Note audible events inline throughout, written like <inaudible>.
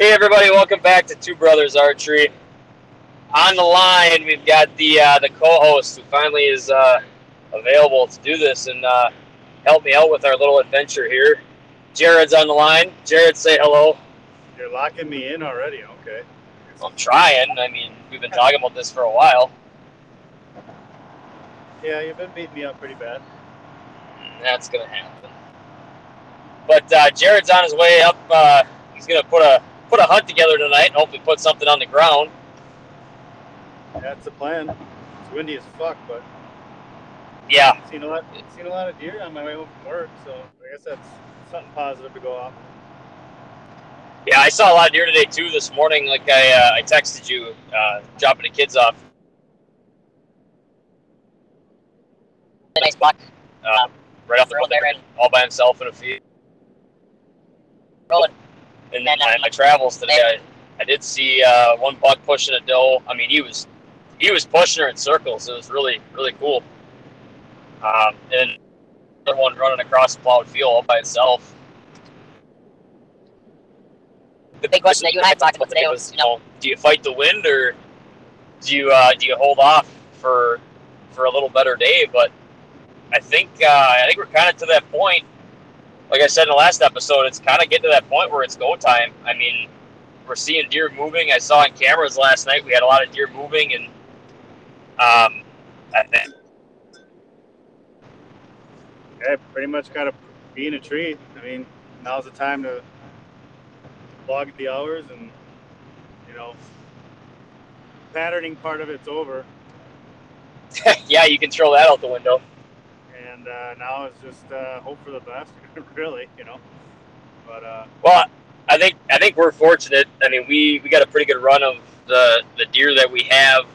Hey everybody, welcome back to Two Brothers Archery. On the line, we've got the uh, the co-host who finally is uh, available to do this and uh, help me out with our little adventure here. Jared's on the line. Jared, say hello. You're locking me in already. Okay. I'm trying. I mean, we've been talking about this for a while. Yeah, you've been beating me up pretty bad. That's gonna happen. But uh, Jared's on his way up. Uh, he's gonna put a put a hunt together tonight and hopefully put something on the ground. That's the plan. It's windy as fuck, but Yeah, I've seen a lot. Seen a lot of deer on my way home from work, so I guess that's something positive to go off. yeah. I saw a lot of deer today too. This morning, like I uh, I texted you, uh, dropping the kids off. nice buck Uh, right off the road there, all by himself in a field. rolling. And then my, my travels today, I, I did see uh, one buck pushing a doe. I mean, he was he was pushing her in circles. It was really really cool. Um, and another one running across the plowed field all by itself. The big question that you and I talked about today was, you know, do you fight the wind or do you uh, do you hold off for for a little better day? But I think uh, I think we're kind of to that point. Like I said in the last episode, it's kind of getting to that point where it's go time. I mean, we're seeing deer moving. I saw on cameras last night we had a lot of deer moving, and um, I think Yeah, pretty much got to be in a tree. I mean, now's the time to log the hours, and you know, patterning part of it's over, <laughs> yeah, you can throw that out the window. And uh, now it's just uh, hope for the best, <laughs> really. You know, but uh, Well, I think I think we're fortunate. I mean, we we got a pretty good run of the the deer that we have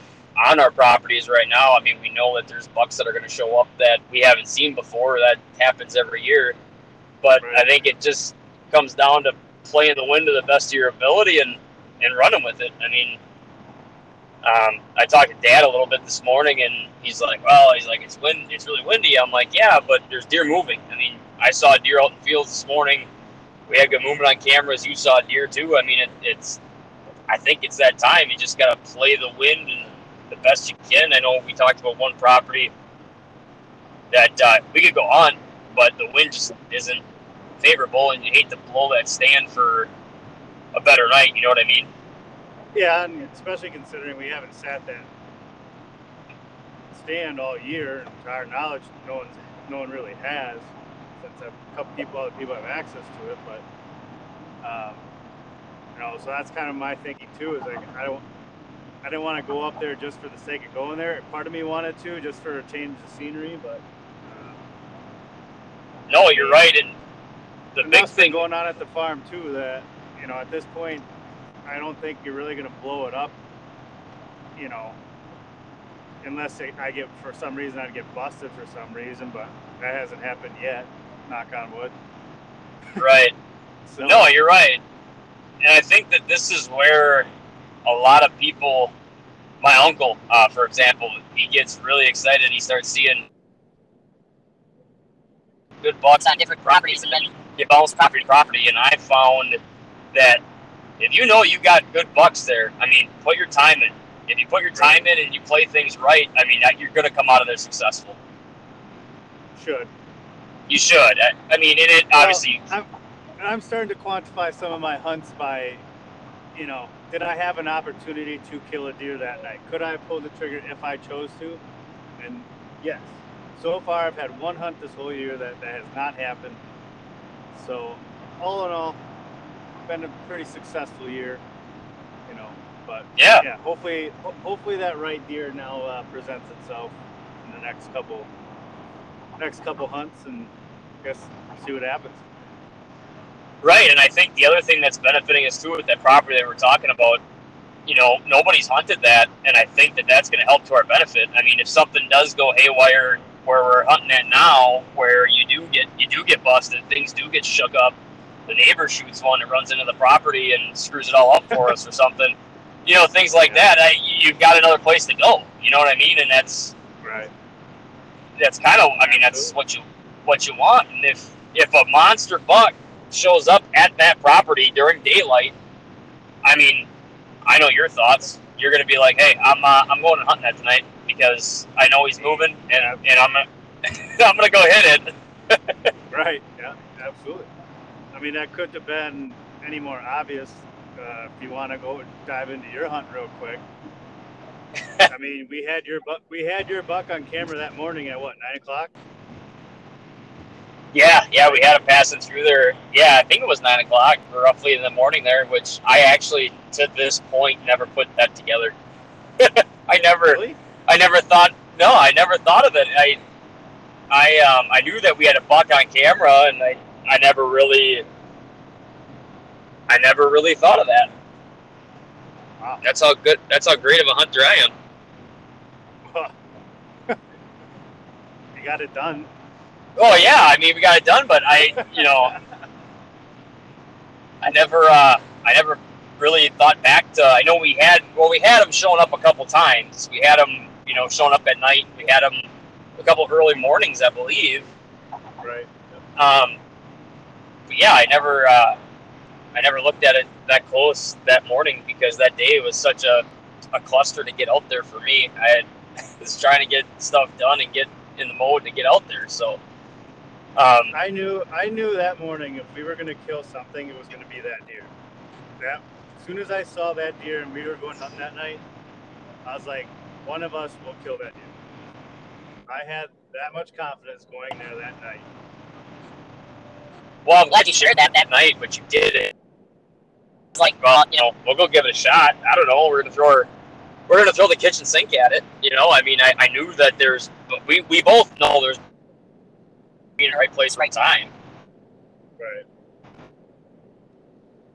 on our properties right now. I mean, we know that there's bucks that are going to show up that we haven't seen before. That happens every year. But Right. I think it just comes down to playing the wind to the best of your ability and and running with it. I mean. Um, I talked to Dad a little bit this morning, and he's like, "Well, he's like, it's wind, it's really windy." I'm like, "Yeah, but there's deer moving. I mean, I saw a deer out in fields this morning we had good movement on cameras. You saw deer too. I mean, it, it's. I think it's that time. You just got to play the wind and the best you can. I know we talked about one property that uh, we could go on, but the wind just isn't favorable, and you hate to blow that stand for a better night. You know what I mean? Yeah, and especially considering we haven't sat that stand all year, and to our knowledge, no one's no one really has, since a couple people, other people have access to it. But um, you know, so that's kind of my thinking too. Is like I don't, I didn't want to go up there just for the sake of going there. Part of me wanted to, just for a change of scenery, but. Uh, No, you're right. And the There's big thing, going on at the farm too that you know at this point I don't think you're really going to blow it up. You know, unless I I get for some reason I'd get busted for some reason, but that hasn't happened yet. Knock on wood. right? <laughs> So, No, you're right. And I think that this is where a lot of people, my uncle, uh, for example, he gets really excited. He starts seeing good bucks on different properties, and then he bounce property to property. And I found that if you know you got good bucks there, I mean, put your time in. If you put your time in and you play things right, I mean, you're going to come out of there successful. should. You should. I, I mean, in it, obviously, Well, I'm, I'm starting to quantify some of my hunts by, you know, did I have an opportunity to kill a deer that night? Could I have pulled the trigger if I chose to? And yes. So far, I've had one hunt this whole year that, that has not happened. So, all in all, been a pretty successful year, you know. But yeah. yeah, hopefully, ho- hopefully that right deer now uh, presents itself in the next couple, next couple hunts, and I guess see what happens. Right, and I think the other thing that's benefiting us too with that property that we're talking about, you know, nobody's hunted that, and I think that that's going to help to our benefit. I mean, if something does go haywire where we're hunting at now, where you do get you do get busted, things do get shook up, the neighbor shoots one and runs into the property and screws it all up for us or <laughs> something, you know, things like Yeah. that. I, you've got another place to go. You know what I mean? And that's Right. that's kind of I mean that's what you what you want. And if if a monster buck shows up at that property during daylight, I mean, I know your thoughts. You're gonna be like, hey, I'm uh, I'm going and hunting that tonight because I know he's moving, and and I'm gonna <laughs> I'm gonna go hit it. <laughs> Right. Yeah. Absolutely. I mean, that couldn't have been any more obvious. Uh, if you want to go dive into your hunt real quick. <laughs> I mean, we had your buck. We had your buck on camera that morning at what nine o'clock. Yeah, yeah, we had him passing through there. Yeah, I think it was nine o'clock, roughly in the morning there. Which I actually, to this point, never put that together. <laughs> I never, Really? I never thought. No, I never thought of it. I, I, um, I knew that we had a buck on camera, and I, I never really, I never really thought of that. Wow. That's how good. That's how great of a hunter I am. <laughs> you got it done. Oh yeah, I mean we got it done, but I, you know, <laughs> I never, uh, I never really thought back to. I know we had, well, we had him showing up a couple times. We had him, you know, showing up at night. We had him a couple of early mornings, I believe. Right. Um, yeah, I never, uh, I never looked at it that close that morning because that day was such a, a cluster to get out there for me. I had, <laughs> was trying to get stuff done and get in the mode to get out there. So, um, I knew. I knew that morning if we were going to kill something, it was going to be that deer. That. As soon as I saw that deer and we were going hunting that night, I was like, one of us will kill that deer. I had that much confidence going there that night. Well, I'm Glad you shared that. That night, but you did it. was like, Well, well, you know, we'll go give it a shot. I don't know. We're gonna throw our, we're gonna throw the kitchen sink at it. You know, I mean, I, I knew that there's, but we we both know there's being in the right place, right time. Right.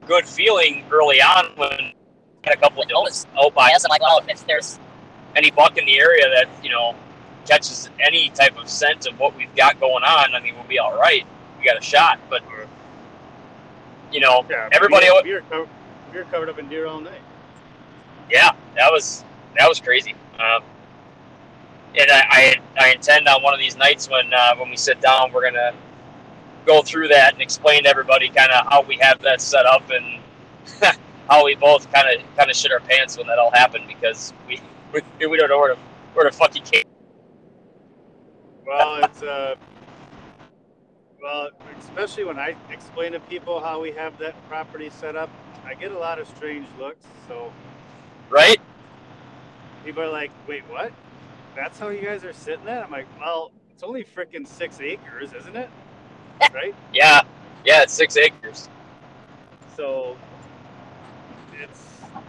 Good feeling early on when we had a couple of does out oh, by yes, I'm like, well, if there's any buck in the area that you know catches any type of scent of what we've got going on. I mean, we'll be all right. We got a shot, but you know, Yeah. Everybody We were, we were, co- we were covered up in deer all night. yeah, that was that was crazy. Um, and I, I I intend on one of these nights when uh, when we sit down, we're gonna go through that and explain to everybody kind of how we have that set up and <laughs> how we both kind of kind of shit our pants when that all happened because we we, <laughs> we don't know where to where to fucking came. Well, it's uh, well, especially when I explain to people how we have that property set up, I get a lot of strange looks. So right. people are like, "Wait, what? That's how you guys are sitting there?" I'm like, "Well, it's only freaking six acres, isn't it? <laughs> right? Yeah, yeah, it's six acres. So it's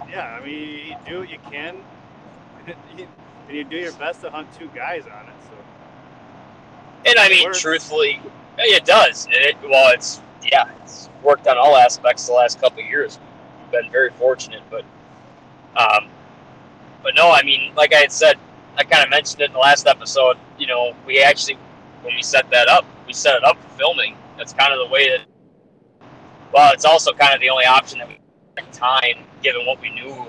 yeah. I mean, you do what you can, <laughs> and you do your best to hunt two guys on it. So And I mean, truthfully, it does. It, well, it's yeah, it's worked on all aspects the last couple years. We've been very fortunate, but um, but no, I mean, like I had said, I kind of mentioned it in the last episode. You know, we actually when we set that up, we set it up for filming. That's kind of the way that. Well, it's also kind of the only option that we had time, given what we knew.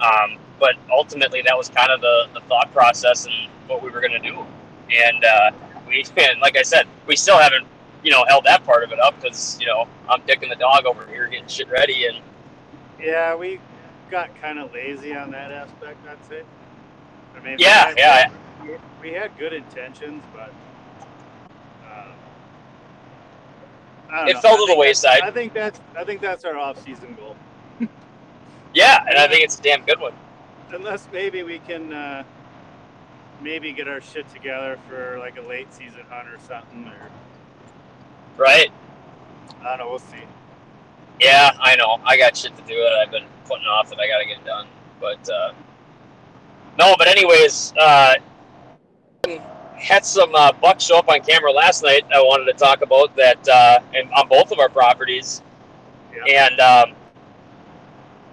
Um, but ultimately, that was kind of the, the thought process and what we were going to do. And uh, we, and like I said, we still haven't, you know, held that part of it up because you know I'm dicking the dog over here getting shit ready, and yeah, we got kind of lazy on that aspect. I'd say. I mean, we Yeah, had- yeah. We, we had good intentions, but. Um, It know. fell to the wayside. I think that's I think that's our off-season goal. <laughs> yeah, and I think it's a damn good one. Unless maybe we can uh, maybe get our shit together for like a late season hunt or something, or Right? I don't know. We'll see. Yeah, I know. I got shit to do that I've been putting off that I got to get done. But uh, no, but anyways, uh, had some uh, bucks show up on camera last night. I wanted to talk about that, uh, and on both of our properties. Yeah. And um,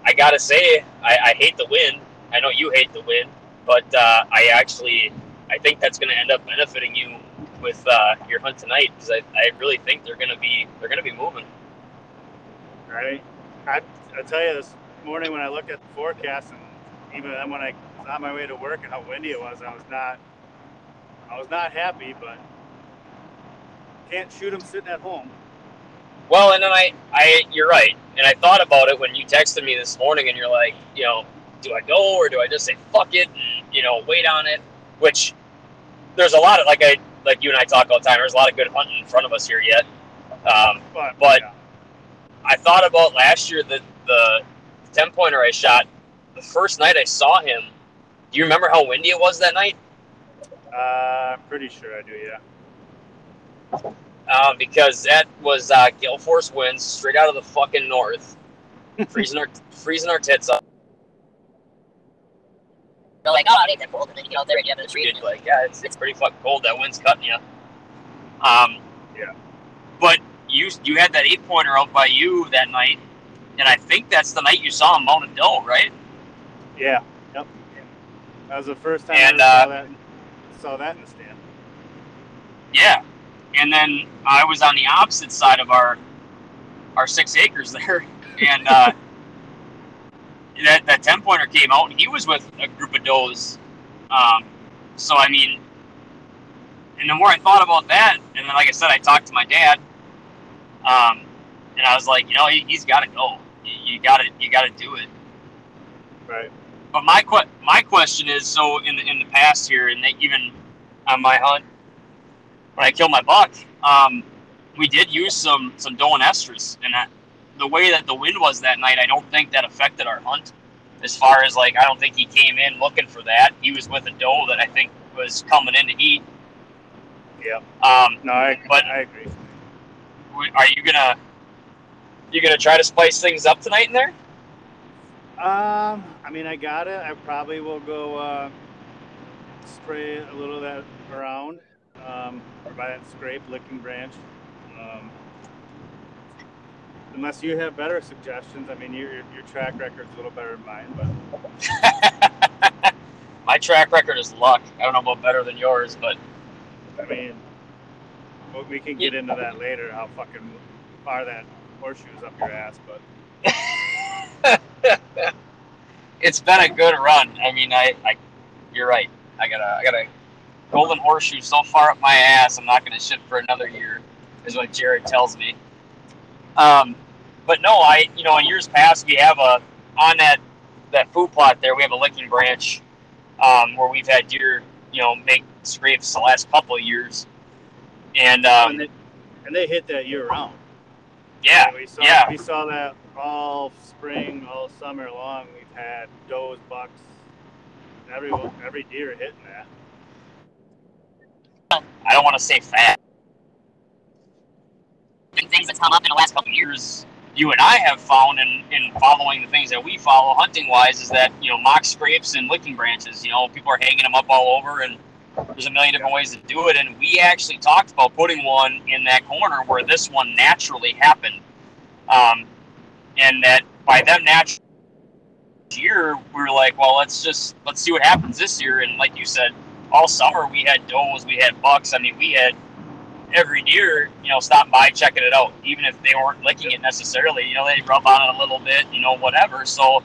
I gotta say, I, I hate the wind. I know you hate the wind, but uh, I actually, I think that's going to end up benefiting you with uh, your hunt tonight because I, I really think they're going to be they're going to be moving. Right? I I tell you this morning when I looked at the forecast, and even then when I was on my way to work and how windy it was, I was not I was not happy, but can't shoot them sitting at home. Well, and then I, I, you're right, and I thought about it when you texted me this morning, and you're like, you know, do I go or do I just say fuck it and you know wait on it? Which there's a lot of like I like you and I talk all the time. There's a lot of good hunting in front of us here yet. Um, But, But- yeah. I thought about last year the the ten pointer I shot. The first night I saw him. Do you remember how windy it was that night? uh, I'm pretty sure I do. Yeah. Um, because that was uh, gale force winds straight out of the fucking north, <laughs> freezing our freezing our tits up. They're like, oh, it ain't that cold. And then you get out there and you have a tree. It's like, yeah, it's, it's pretty fucking cold. That wind's cutting you. Um, Yeah. But you you had that eight pointer out by you that night, and I think that's the night you saw him mount a doe, right? Yeah. Yep. That was the first time And, I uh, saw that. Saw that in the stand. Yeah. And then I was on the opposite side of our our six acres <laughs> there, and uh, that that ten pointer came out, and he was with a group of does. Um, so I mean, and the more I thought about that, and then like I said, I talked to my dad, um, and I was like, you know, he, he's got to go. You, got to you got to do it. Right. But my que- my question is, so in the in the past here, and they, even on my hunt, when I killed my buck, um, we did use some some doe and estrus, and that, the way that the wind was that night, I don't think that affected our hunt. As far as like, I don't think he came in looking for that. He was with a doe that I think was coming in to eat. Yeah. Um, No, I, But- I agree. are you gonna you gonna try to spice things up tonight in there? Um, I mean, I got it. I probably will go uh, spray a little of that around, um, or by that scrape licking branch. Um, unless you have better suggestions. I mean, your your, your track record's a little better than mine, but <laughs> My track record is luck. I don't know about better than yours, but I mean, well, we can get into that later. How fucking far that horseshoe's up your ass, but <laughs> it's been a good run. I mean, I, I you're right. I got a I got a golden horseshoe so far up my ass. I'm not going to shit for another year, is what Jared tells me. Um, but no, I you know in years past we have a on that that food plot there we have a licking branch um, where we've had deer you know make scrapes the last couple of years, and um, and, they, and they hit that year round. yeah, we saw yeah. we saw that all spring, all summer long. We've had does, bucks, every every deer hitting that. I don't want to say fat. Things that's come up in the last couple of years. You and I have found in, in following the things that we follow hunting wise is that, you know, mock scrapes and licking branches, you know, people are hanging them up all over and there's a million different ways to do it. And we actually talked about putting one in that corner where this one naturally happened. Um, and that by them natural year, we were like, well, let's just, let's see what happens this year. And like you said, all summer we had does, we had bucks. I mean, we had every deer, you know, stopping by, checking it out, even if they weren't licking it necessarily. You know, they rub on it a little bit, you know, whatever. So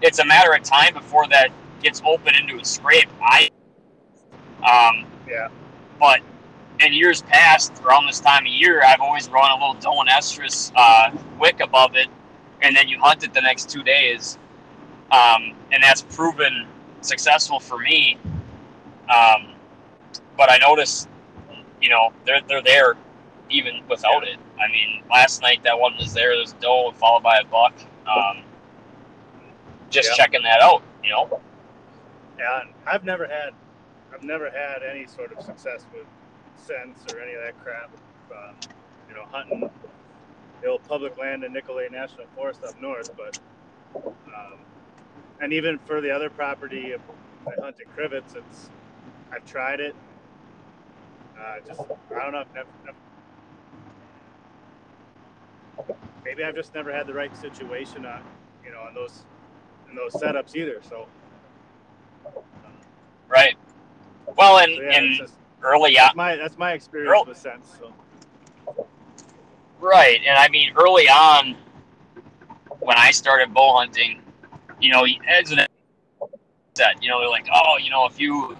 it's a matter of time before that gets open into a scrape. I, um, Yeah. but in years past, around this time of year, I've always run a little Dolan estrus uh, wick above it, and then you hunt it the next two days, um, and that's proven successful for me. Um, but I noticed you know, they're they're there even without it. I mean, last night that one was there. There's a doe followed by a buck. Um, just Yeah. checking that out, you know. And I've never had, I've never had any sort of success with scents or any of that crap. Um, you know, hunting the old public land in Nicolet National Forest up north, but um, and even for the other property, I hunt in Crivitz. It's I've tried it. Uh, just I don't know. I've never, never- maybe I've just never had the right situation on, you know, on those in those setups either. So, Right. Well, and, so yeah, and it's just, early on, that's my that's my experience Earl- with scents. So. right, and I mean early on when I started bow hunting, you know, as an set, you know, they're like, oh, you know, if you,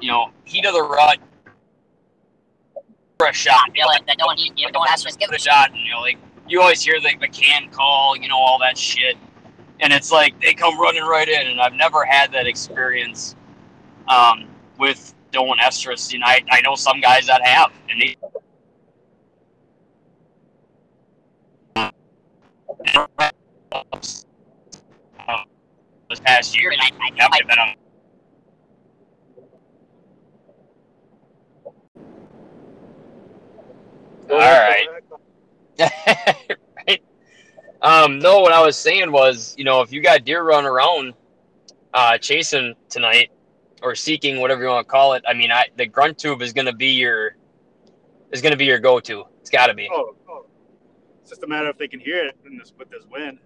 you know, heat of the rut, for a shot, know, like, that no one, you know, don't ask for give it a shot, and you know, like you always hear the, the can call, you know, all that shit. And it's like they come running right in, and I've never had that experience um, with doing estrus. You know, I, I know some guys that have, and they <laughs> this past year, and I, I have been a All right. right. Um, no, what I was saying was, you know, if you got deer running around uh, chasing tonight or seeking, whatever you want to call it, I mean, I the grunt tube is going to be your is going to be your go to. It's got to be. Oh, oh. It's just a matter if they can hear it in this with this wind.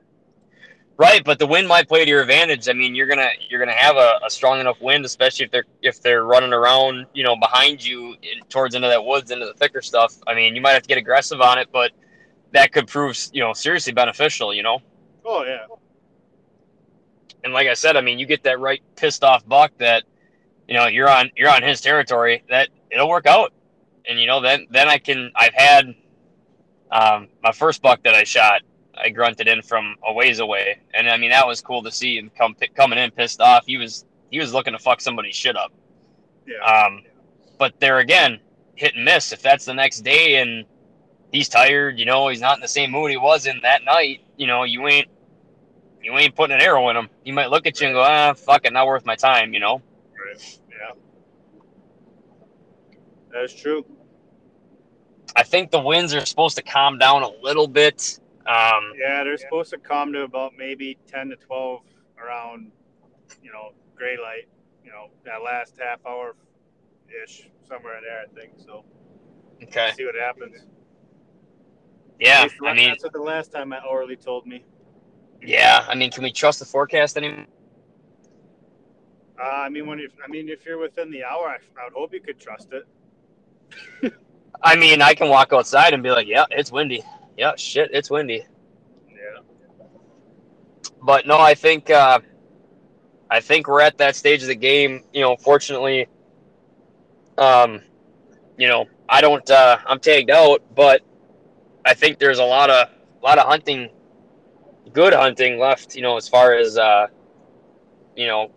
Right, but the wind might play to your advantage. I mean, you're gonna you're gonna have a, a strong enough wind, especially if they're if they're running around, you know, behind you in, towards into that woods, into the thicker stuff. I mean, you might have to get aggressive on it, but that could prove, you know, seriously beneficial. You know. Oh yeah. And like I said, I mean, you get that right pissed off buck that, you know, you're on you're on his territory. That it'll work out, and you know, then then I can. I've had um, my first buck that I shot I grunted in from a ways away, and I mean that was cool to see him come coming in pissed off. He was he was looking to fuck somebody's shit up. Yeah. Um, but there again, hit and miss. If that's the next day and he's tired, you know, he's not in the same mood he was in that night. You know, you ain't you ain't putting an arrow in him. He might look at you and go, ah, fuck it, not worth my time. You know. Right. Yeah. That's true. I think the winds are supposed to calm down a little bit. Um, yeah, they're supposed to come to about maybe 10 to 12 around, you know, gray light, you know, that last half hour ish, somewhere in there, I think. So, okay. See what happens. Yeah, I mean, that's what the last time Matt Orley told me. Yeah, I mean, can we trust the forecast anymore? Uh, I mean, when if I mean, if you're within the hour, I, I would hope you could trust it. <laughs> I mean, I can walk outside and be like, "Yeah, it's windy." yeah, shit, it's windy. Yeah. But no, I think uh, I think we're at that stage of the game. You know, fortunately, um, you know, I don't. Uh, I'm tagged out, but I think there's a lot of a lot of hunting, good hunting left. You know, as far as uh, you know,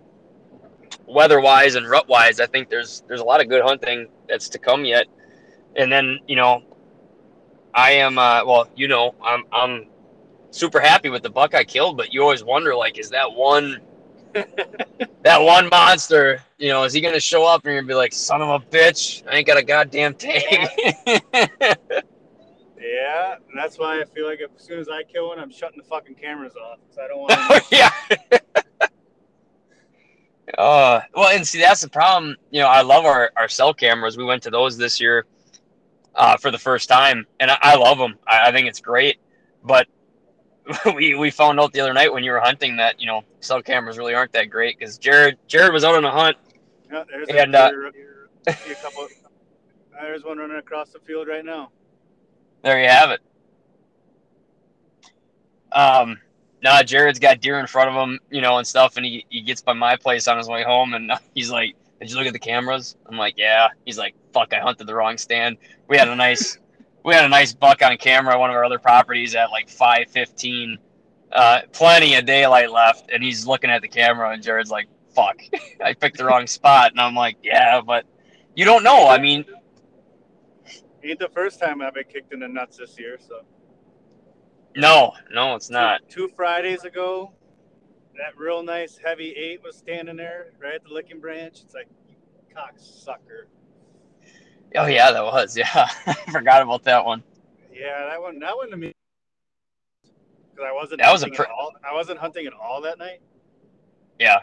weather wise and rut wise, I think there's there's a lot of good hunting that's to come yet. And then you know, I am uh, well, you know, I'm I'm super happy with the buck I killed, but you always wonder like, is that one <laughs> that one monster, you know, is he gonna show up and you're gonna be like, son of a bitch, I ain't got a goddamn tag. <laughs> yeah, and that's why I feel like as soon as I kill one, I'm shutting the fucking cameras off because I don't want. <laughs> To... yeah. <laughs> uh, well, and see, that's the problem. You know, I love our our cell cameras. We went to those this year uh, for the first time, and I, I love them. I, I, think it's great. But <laughs> we we found out the other night when you were hunting that you know cell cameras really aren't that great because Jared Jared was out on a hunt. Yeah, there's and, uh, a, a couple. there's one running across the field right now. There you have it. Um, nah, Jared's got deer in front of him, you know, and stuff, and he, he gets by my place on his way home, and <laughs> he's like, "Did you look at the cameras?" I'm like, "Yeah." He's like, "Fuck, I hunted the wrong stand." we had a nice <laughs> we had a nice buck on camera at one of our other properties at like 515 uh, plenty of daylight left and he's looking at the camera and jared's like fuck <laughs> i picked the wrong spot and i'm like yeah but you don't know i mean ain't the first time i've been kicked in the nuts this year so no no it's not two, two fridays ago that real nice heavy eight was standing there right at the licking branch it's like cocksucker Oh yeah, that was. <laughs> Yeah, I forgot about that one. Yeah, that one. That one to me. Because I wasn't. That was a. Pr- all, I wasn't hunting at all that night. Yeah.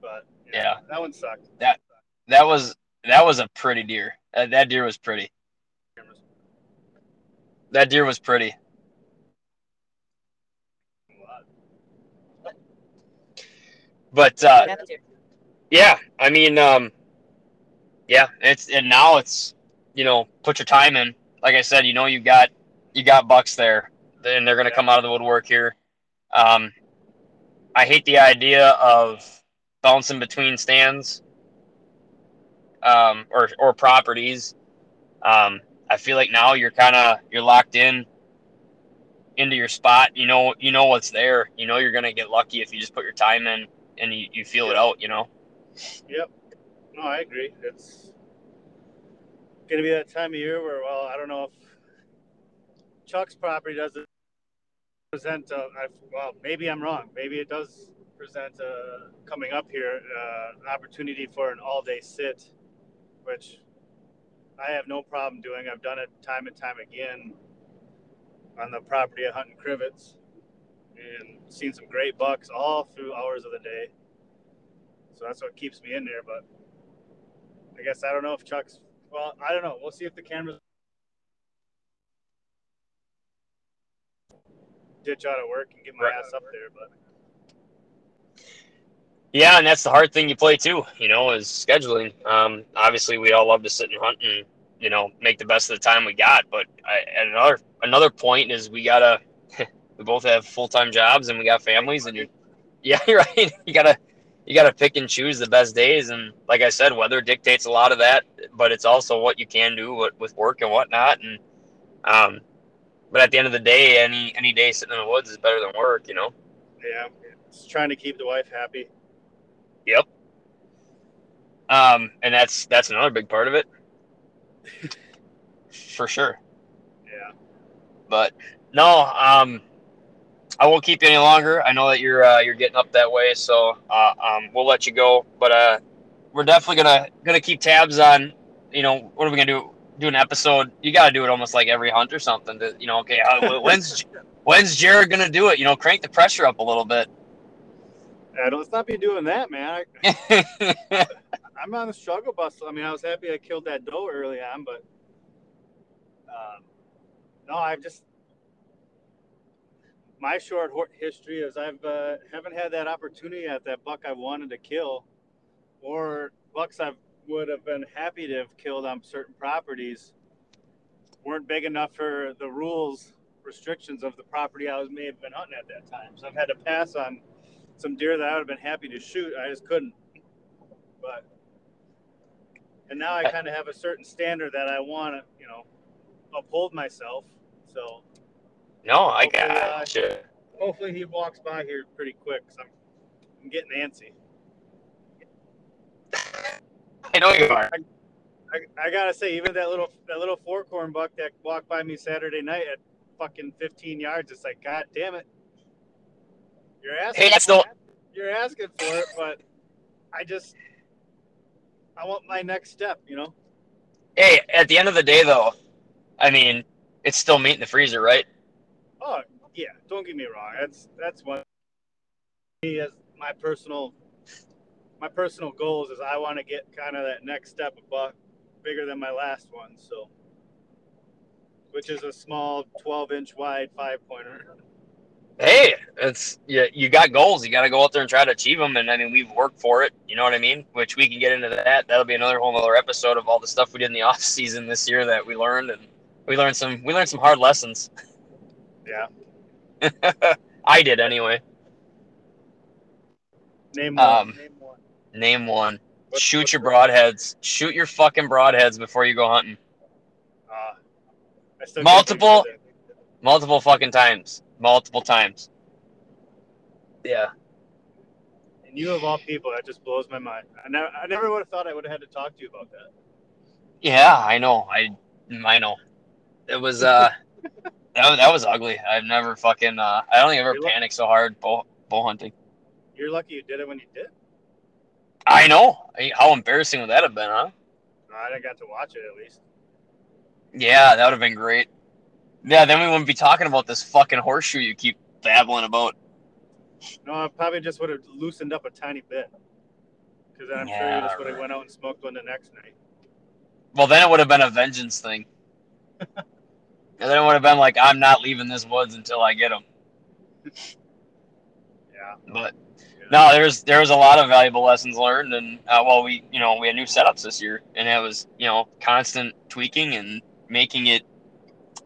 But yeah, yeah. that one sucked. That that was that was a pretty deer. Uh, that deer was pretty. That deer was pretty. But uh, yeah, I mean, um, yeah, it's and now it's you know, put your time in. Like I said, you know, you got you got bucks there, and they're going to come out of the woodwork here. Um, I hate the idea of bouncing between stands um, or or properties. Um, I feel like now you're kind of you're locked in. into your spot. You know, you know what's there. You know you're gonna get lucky if you just put your time in and you, you feel it out. You know. Yep. No, I agree. It's gonna be that time of year where, well, I don't know if Chuck's property doesn't present. A, I, well, maybe I'm wrong. Maybe it does present a, coming up here uh, an opportunity for an all-day sit, which I have no problem doing. I've done it time and time again on the property of Hunting Crivitz and seen some great bucks all through hours of the day. So that's what keeps me in there. But I guess I don't know if Chuck's. Well, I don't know. We'll see if the cameras ditch out of work and get my Right. ass up there. But Yeah, and that's the hard thing you play too. You know, is scheduling. Um, obviously, we all love to sit and hunt and you know make the best of the time we got. But I, and another another point is we gotta. <laughs> we both have full time jobs and we got families, and you're. <laughs> Yeah, you're right. You gotta. You gotta pick and choose the best days, and like I said, weather dictates a lot of that. But it's also what you can do with, work and whatnot. And um, but at the end of the day, any any day sitting in the woods is better than work. You know. yeah, it's trying to keep the wife happy. Yep. Um, and that's that's another big part of it, for sure. Yeah. But no, um, I won't keep you any longer. I know that you're uh, you're getting up that way, so uh, um, we'll let you go. But uh, we're definitely gonna gonna keep tabs on. You know, what are we gonna do? Do an episode. You gotta do it almost like every hunt or something. To you know, okay, uh, when's <laughs> when's Jared gonna do it? You know, crank the pressure up a little bit. Yeah, don't be doing that, man. I, <laughs> I'm on the struggle bus. I mean, I was happy I killed that doe early on, but um, no, I've just my short history is I've uh, haven't had that opportunity at that buck I wanted to kill, or bucks I would have been happy to have killed on certain properties weren't big enough for the rules restrictions of the property I was may have been hunting at that time. So I've had to pass on some deer that I would have been happy to shoot. I just couldn't. But and now I kind of have a certain standard that I want to, you know, uphold myself. So no, I uh, got you. hopefully he walks by here pretty quick. Cause I'm, I'm getting antsy. <laughs> I know you are. I, I gotta say, even that little that little fork horn buck that walked by me Saturday night at fucking 15 yards, it's like, God damn it, you're asking, Hey, that's no. you're asking for it, but I just I want my next step, you know. Hey, at the end of the day, though, I mean, it's still meat in the freezer, right? Oh yeah, don't get me wrong. That's that's one. Me as my personal, my personal goals is I want to get kind of that next step a buck bigger than my last one. So, which is a small 12 inch wide five pointer. Hey, it's you. You got goals. You got to go out there and try to achieve them. And I mean, we've worked for it. You know what I mean? Which we can get into that. That'll be another whole other episode of all the stuff we did in the <laughs> off season this year that we learned, and we learned some. We learned some hard lessons. Yeah. <laughs> I did anyway. Name one. Um, name one. Name one. What's- Shoot what's your broadheads. Shoot your fucking broadheads before you go hunting. Uh, I still Multiple- think of it. Multiple fucking times. Multiple times. Yeah. And you of all people, that just blows my mind. I never, I never would have thought I would have had to talk to you about that. Yeah, I know. I I know. It was uh <laughs> that was, that was ugly. I've never fucking uh I don't think I've ever You're lucky. panicked so hard bow bow hunting. You're lucky you did it when you did. I know. I- How embarrassing would that have been, huh? I got to watch it at least. Yeah, that would have been great. Yeah, then we wouldn't be talking about this fucking horseshoe you keep babbling about. No, I probably just would have loosened up a tiny bit. Because I'm sure you just would have right. went out and smoked one the next night. Well, then it would have been a vengeance thing. <laughs> and then it would have been like, I'm not leaving this woods until I get them. Yeah. But no, there's there was a lot of valuable lessons learned, and uh, well, we you know we had new setups this year, and it was you know constant tweaking and making it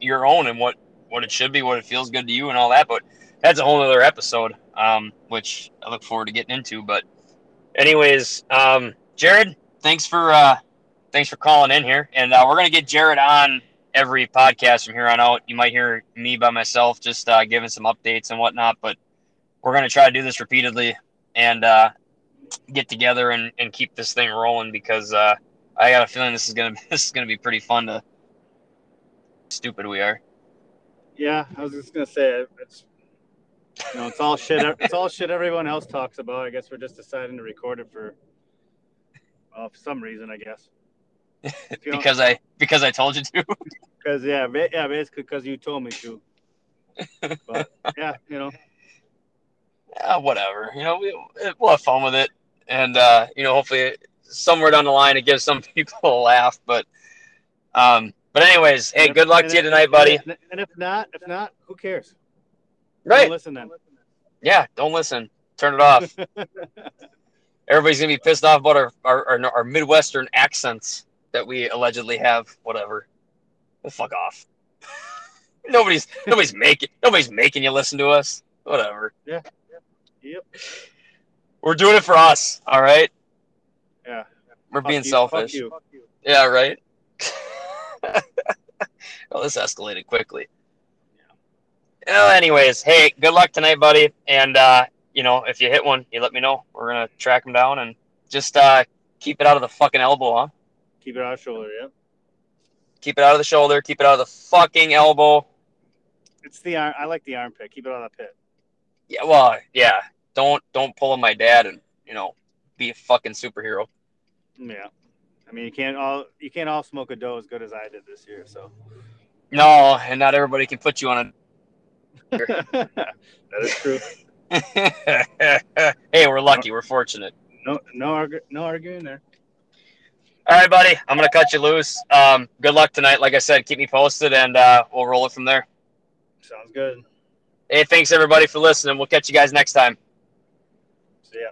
your own and what what it should be, what it feels good to you, and all that. But that's a whole other episode, um, which I look forward to getting into. But anyways, um, Jared, thanks for uh, thanks for calling in here, and uh, we're gonna get Jared on every podcast from here on out. You might hear me by myself, just uh, giving some updates and whatnot. But we're gonna try to do this repeatedly and uh, get together and, and keep this thing rolling because uh, I got a feeling this is gonna <laughs> this is gonna be pretty fun to. Stupid we are. Yeah, I was just gonna say it's you know it's all shit. It's all shit everyone else talks about. I guess we're just deciding to record it for well, for some reason, I guess. If <laughs> you don't- because I because I told you to. <laughs> Because yeah, yeah, basically because you told me to. But yeah, you know, yeah, whatever. You know, we, we'll have fun with it, and uh, you know, hopefully, somewhere down the line, it gives some <laughs> people a laugh. But, um, but anyways, hey, if- good luck to you tonight, buddy. And, if not, if not, who cares? Right? Don't listen then. Yeah. Don't listen. Turn it off. <laughs> Everybody's gonna be pissed off about our our, our, our Midwestern accents that we allegedly have. Whatever. Well, fuck off. <laughs> nobody's nobody's making nobody's making you listen to us. Whatever. Yeah. Yep. We're doing it for us. All right. Yeah. We're Fuck being you, fuck selfish. you. Yeah, right. <laughs> <laughs> well, this escalated quickly. Well, anyways, hey, good luck tonight, buddy. And uh, you know, if you hit one, you let me know. We're gonna track him down and just uh, keep it out of the fucking elbow, huh? Keep it out of the shoulder. Yeah. Keep it out of the shoulder. Keep it out of the fucking elbow. It's the arm. I like the armpit. Keep it on the pit. Yeah, well, yeah. Don't don't pull on my dad and you know be a fucking superhero. Yeah. I mean, you can't all you can't all smoke a doe as good as I did this year. So No, and not everybody can put you on a. <laughs> that is true. <laughs> hey, we're lucky. We're fortunate. No, no, argu- no arguing there. All right, buddy. I'm gonna cut you loose. Um, good luck tonight. Like I said, keep me posted, and uh, we'll roll it from there. Sounds good. Hey, thanks everybody for listening. We'll catch you guys next time. See ya.